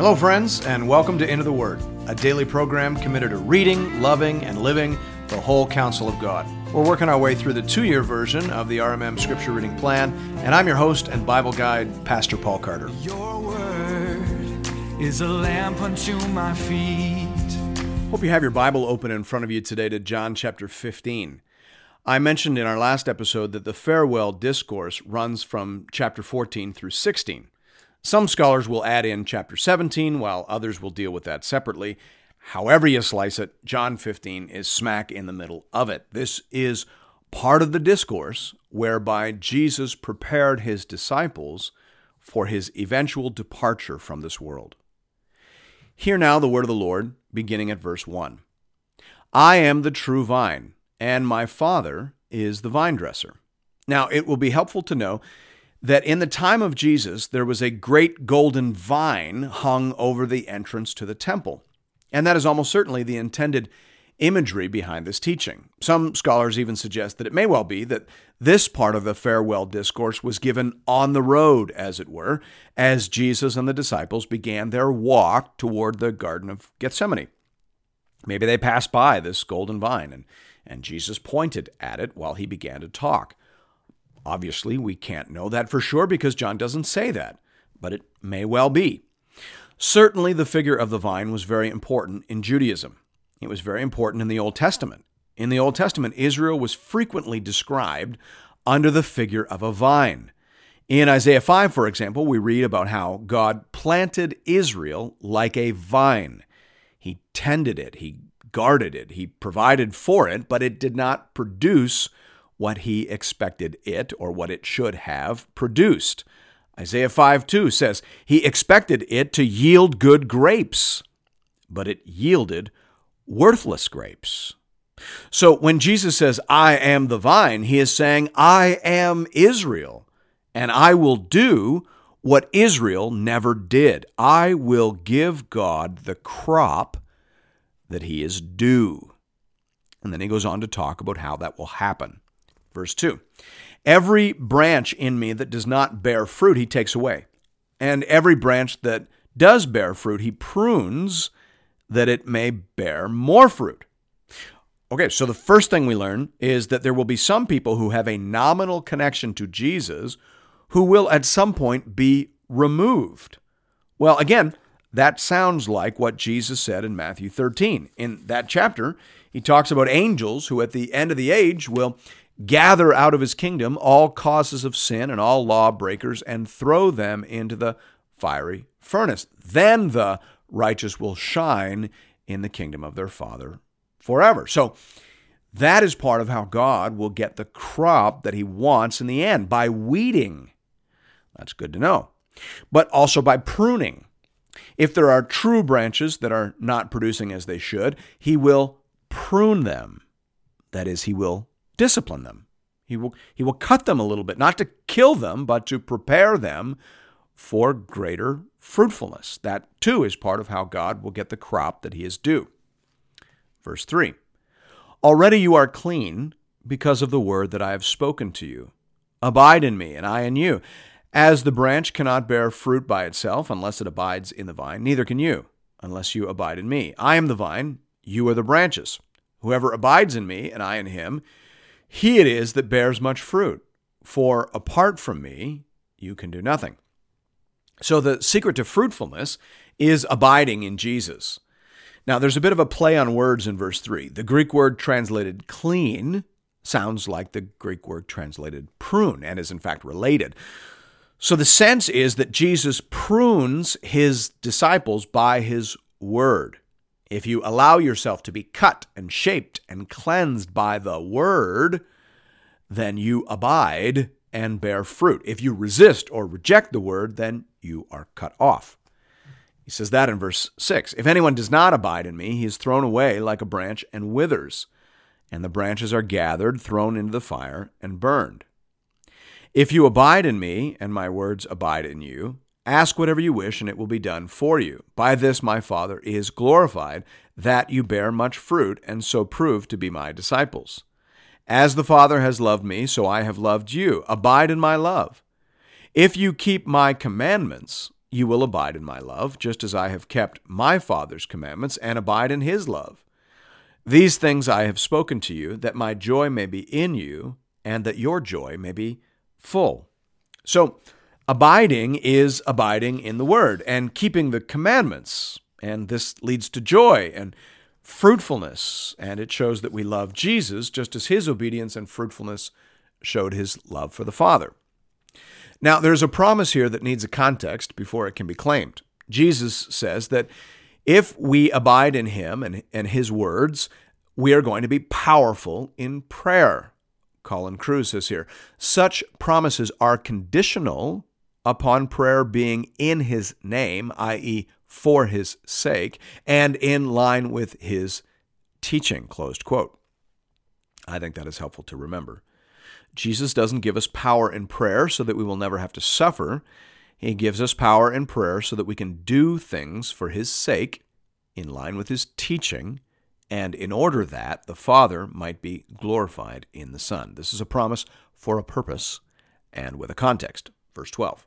Hello, friends, and welcome to Into the Word, a daily program committed to reading, loving, and living the whole counsel of God. We're working our way through the two year version of the RMM Scripture Reading Plan, and I'm your host and Bible guide, Pastor Paul Carter. Your word is a lamp unto my feet. Hope you have your Bible open in front of you today to John chapter 15. I mentioned in our last episode that the farewell discourse runs from chapter 14 through 16. Some scholars will add in chapter 17, while others will deal with that separately. However, you slice it, John 15 is smack in the middle of it. This is part of the discourse whereby Jesus prepared his disciples for his eventual departure from this world. Hear now the word of the Lord, beginning at verse 1. I am the true vine, and my Father is the vine dresser. Now, it will be helpful to know that in the time of Jesus, there was a great golden vine hung over the entrance to the temple. And that is almost certainly the intended imagery behind this teaching. Some scholars even suggest that it may well be that this part of the farewell discourse was given on the road, as it were, as Jesus and the disciples began their walk toward the Garden of Gethsemane. Maybe they passed by this golden vine and, and Jesus pointed at it while he began to talk. Obviously, we can't know that for sure because John doesn't say that, but it may well be. Certainly, the figure of the vine was very important in Judaism. It was very important in the Old Testament. In the Old Testament, Israel was frequently described under the figure of a vine. In Isaiah 5, for example, we read about how God planted Israel like a vine. He tended it, he guarded it, he provided for it, but it did not produce what he expected it or what it should have produced. Isaiah 5 2 says, He expected it to yield good grapes, but it yielded worthless grapes. So when Jesus says, I am the vine, he is saying, I am Israel, and I will do what Israel never did. I will give God the crop that he is due. And then he goes on to talk about how that will happen. Verse 2 Every branch in me that does not bear fruit, he takes away. And every branch that does bear fruit, he prunes that it may bear more fruit. Okay, so the first thing we learn is that there will be some people who have a nominal connection to Jesus who will at some point be removed. Well, again, that sounds like what Jesus said in Matthew 13. In that chapter, he talks about angels who at the end of the age will gather out of his kingdom all causes of sin and all lawbreakers and throw them into the fiery furnace. Then the righteous will shine in the kingdom of their Father forever. So that is part of how God will get the crop that he wants in the end by weeding. That's good to know. But also by pruning. If there are true branches that are not producing as they should, he will prune them. That is, he will discipline them. He will, he will cut them a little bit, not to kill them, but to prepare them for greater fruitfulness. That too is part of how God will get the crop that he is due. Verse 3 Already you are clean because of the word that I have spoken to you. Abide in me, and I in you. As the branch cannot bear fruit by itself unless it abides in the vine, neither can you unless you abide in me. I am the vine, you are the branches. Whoever abides in me, and I in him, he it is that bears much fruit, for apart from me, you can do nothing. So the secret to fruitfulness is abiding in Jesus. Now, there's a bit of a play on words in verse 3. The Greek word translated clean sounds like the Greek word translated prune and is in fact related. So the sense is that Jesus prunes his disciples by his word. If you allow yourself to be cut and shaped and cleansed by the word, then you abide and bear fruit. If you resist or reject the word, then you are cut off. He says that in verse 6. If anyone does not abide in me, he is thrown away like a branch and withers, and the branches are gathered, thrown into the fire, and burned. If you abide in me, and my words abide in you, Ask whatever you wish, and it will be done for you. By this my Father is glorified, that you bear much fruit, and so prove to be my disciples. As the Father has loved me, so I have loved you. Abide in my love. If you keep my commandments, you will abide in my love, just as I have kept my Father's commandments and abide in his love. These things I have spoken to you, that my joy may be in you, and that your joy may be full. So, abiding is abiding in the word and keeping the commandments. And this leads to joy and fruitfulness. And it shows that we love Jesus just as his obedience and fruitfulness showed his love for the Father. Now, there's a promise here that needs a context before it can be claimed. Jesus says that if we abide in him and, and his words, we are going to be powerful in prayer. Colin Kruse says here such promises are conditional upon prayer being in his name, i.e., for his sake, and in line with his teaching. Closed quote. I think that is helpful to remember. Jesus doesn't give us power in prayer so that we will never have to suffer. He gives us power in prayer so that we can do things for His sake, in line with His teaching, and in order that the Father might be glorified in the Son. This is a promise for a purpose and with a context. Verse 12.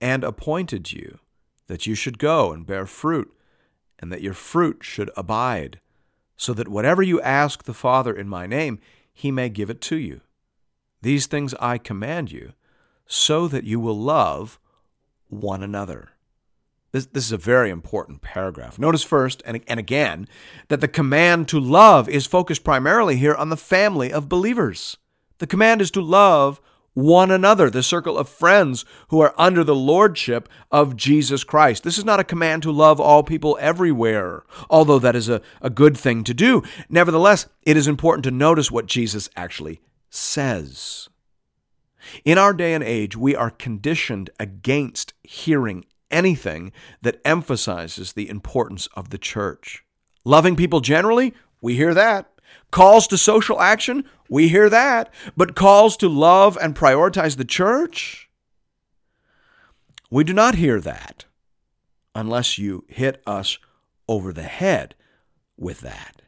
and appointed you, that you should go and bear fruit, and that your fruit should abide, so that whatever you ask the Father in my name, he may give it to you. These things I command you, so that you will love one another. This, this is a very important paragraph. Notice first and, and again that the command to love is focused primarily here on the family of believers. The command is to love one another, the circle of friends who are under the lordship of Jesus Christ. This is not a command to love all people everywhere, although that is a, a good thing to do. Nevertheless, it is important to notice what Jesus actually says. In our day and age, we are conditioned against hearing anything that emphasizes the importance of the church. Loving people generally, we hear that. Calls to social action, we hear that. But calls to love and prioritize the church, we do not hear that unless you hit us over the head with that.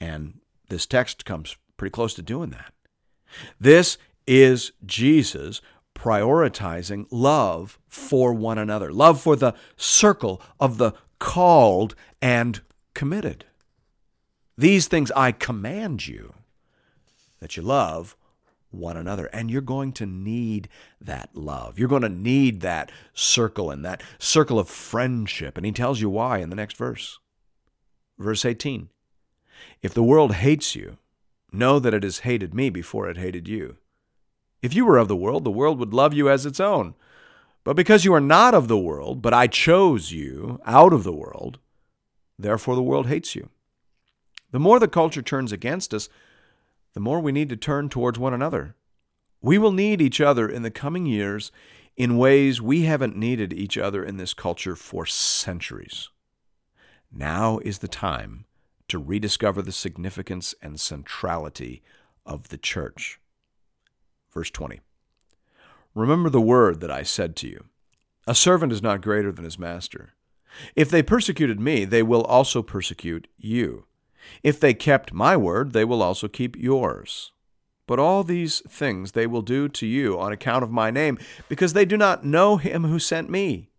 And this text comes pretty close to doing that. This is Jesus prioritizing love for one another, love for the circle of the called and committed. These things I command you that you love one another. And you're going to need that love. You're going to need that circle and that circle of friendship. And he tells you why in the next verse. Verse 18 If the world hates you, Know that it has hated me before it hated you. If you were of the world, the world would love you as its own. But because you are not of the world, but I chose you out of the world, therefore the world hates you. The more the culture turns against us, the more we need to turn towards one another. We will need each other in the coming years in ways we haven't needed each other in this culture for centuries. Now is the time to rediscover the significance and centrality of the church. Verse 20 Remember the word that I said to you A servant is not greater than his master. If they persecuted me, they will also persecute you. If they kept my word, they will also keep yours. But all these things they will do to you on account of my name, because they do not know him who sent me.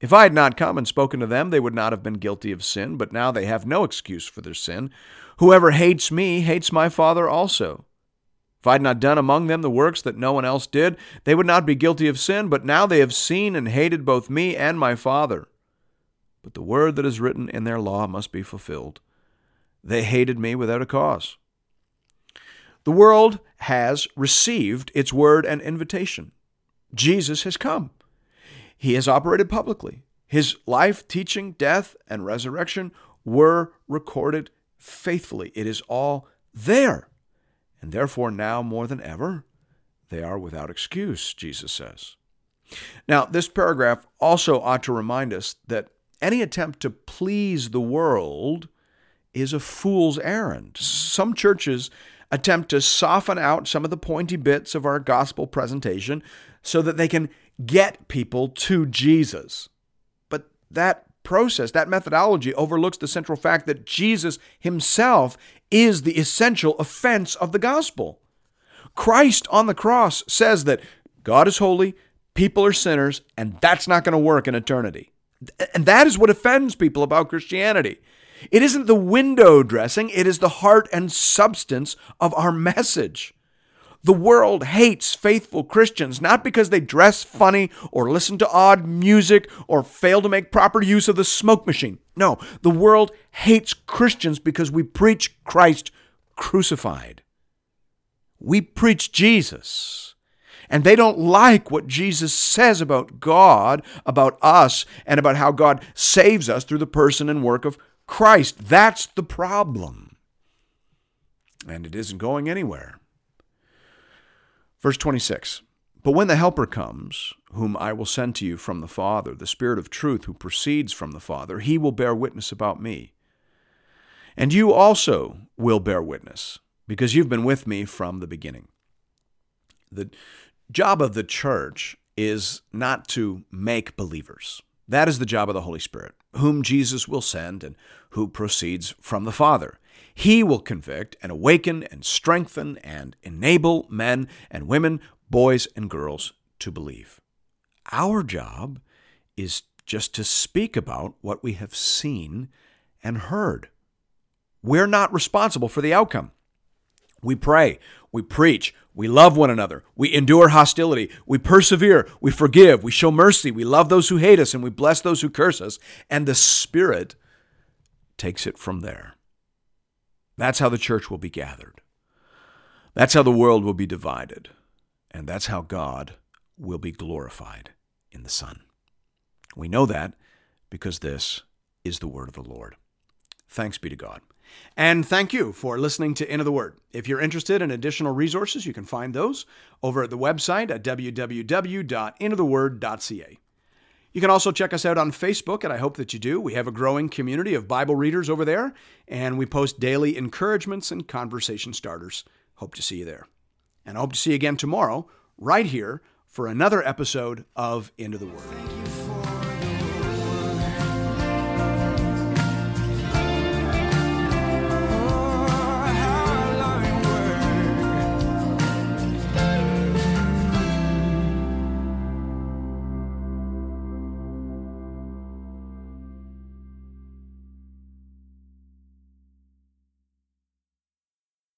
If I had not come and spoken to them, they would not have been guilty of sin, but now they have no excuse for their sin. Whoever hates me hates my Father also. If I had not done among them the works that no one else did, they would not be guilty of sin, but now they have seen and hated both me and my Father. But the word that is written in their law must be fulfilled. They hated me without a cause. The world has received its word and invitation. Jesus has come. He has operated publicly. His life, teaching, death, and resurrection were recorded faithfully. It is all there. And therefore, now more than ever, they are without excuse, Jesus says. Now, this paragraph also ought to remind us that any attempt to please the world is a fool's errand. Some churches attempt to soften out some of the pointy bits of our gospel presentation so that they can get people to Jesus. But that process, that methodology overlooks the central fact that Jesus himself is the essential offense of the gospel. Christ on the cross says that God is holy, people are sinners, and that's not going to work in eternity. And that is what offends people about Christianity. It isn't the window dressing, it is the heart and substance of our message. The world hates faithful Christians not because they dress funny or listen to odd music or fail to make proper use of the smoke machine. No, the world hates Christians because we preach Christ crucified. We preach Jesus. And they don't like what Jesus says about God, about us, and about how God saves us through the person and work of Christ. That's the problem. And it isn't going anywhere. Verse 26 But when the Helper comes, whom I will send to you from the Father, the Spirit of truth who proceeds from the Father, he will bear witness about me. And you also will bear witness, because you've been with me from the beginning. The job of the church is not to make believers. That is the job of the Holy Spirit, whom Jesus will send and who proceeds from the Father. He will convict and awaken and strengthen and enable men and women, boys and girls to believe. Our job is just to speak about what we have seen and heard. We're not responsible for the outcome. We pray, we preach, we love one another, we endure hostility, we persevere, we forgive, we show mercy, we love those who hate us, and we bless those who curse us, and the Spirit takes it from there. That's how the church will be gathered. That's how the world will be divided. And that's how God will be glorified in the Son. We know that because this is the word of the Lord. Thanks be to God. And thank you for listening to Into the Word. If you're interested in additional resources, you can find those over at the website at www.intotheword.ca. You can also check us out on Facebook, and I hope that you do. We have a growing community of Bible readers over there, and we post daily encouragements and conversation starters. Hope to see you there. And I hope to see you again tomorrow, right here, for another episode of Into the Word.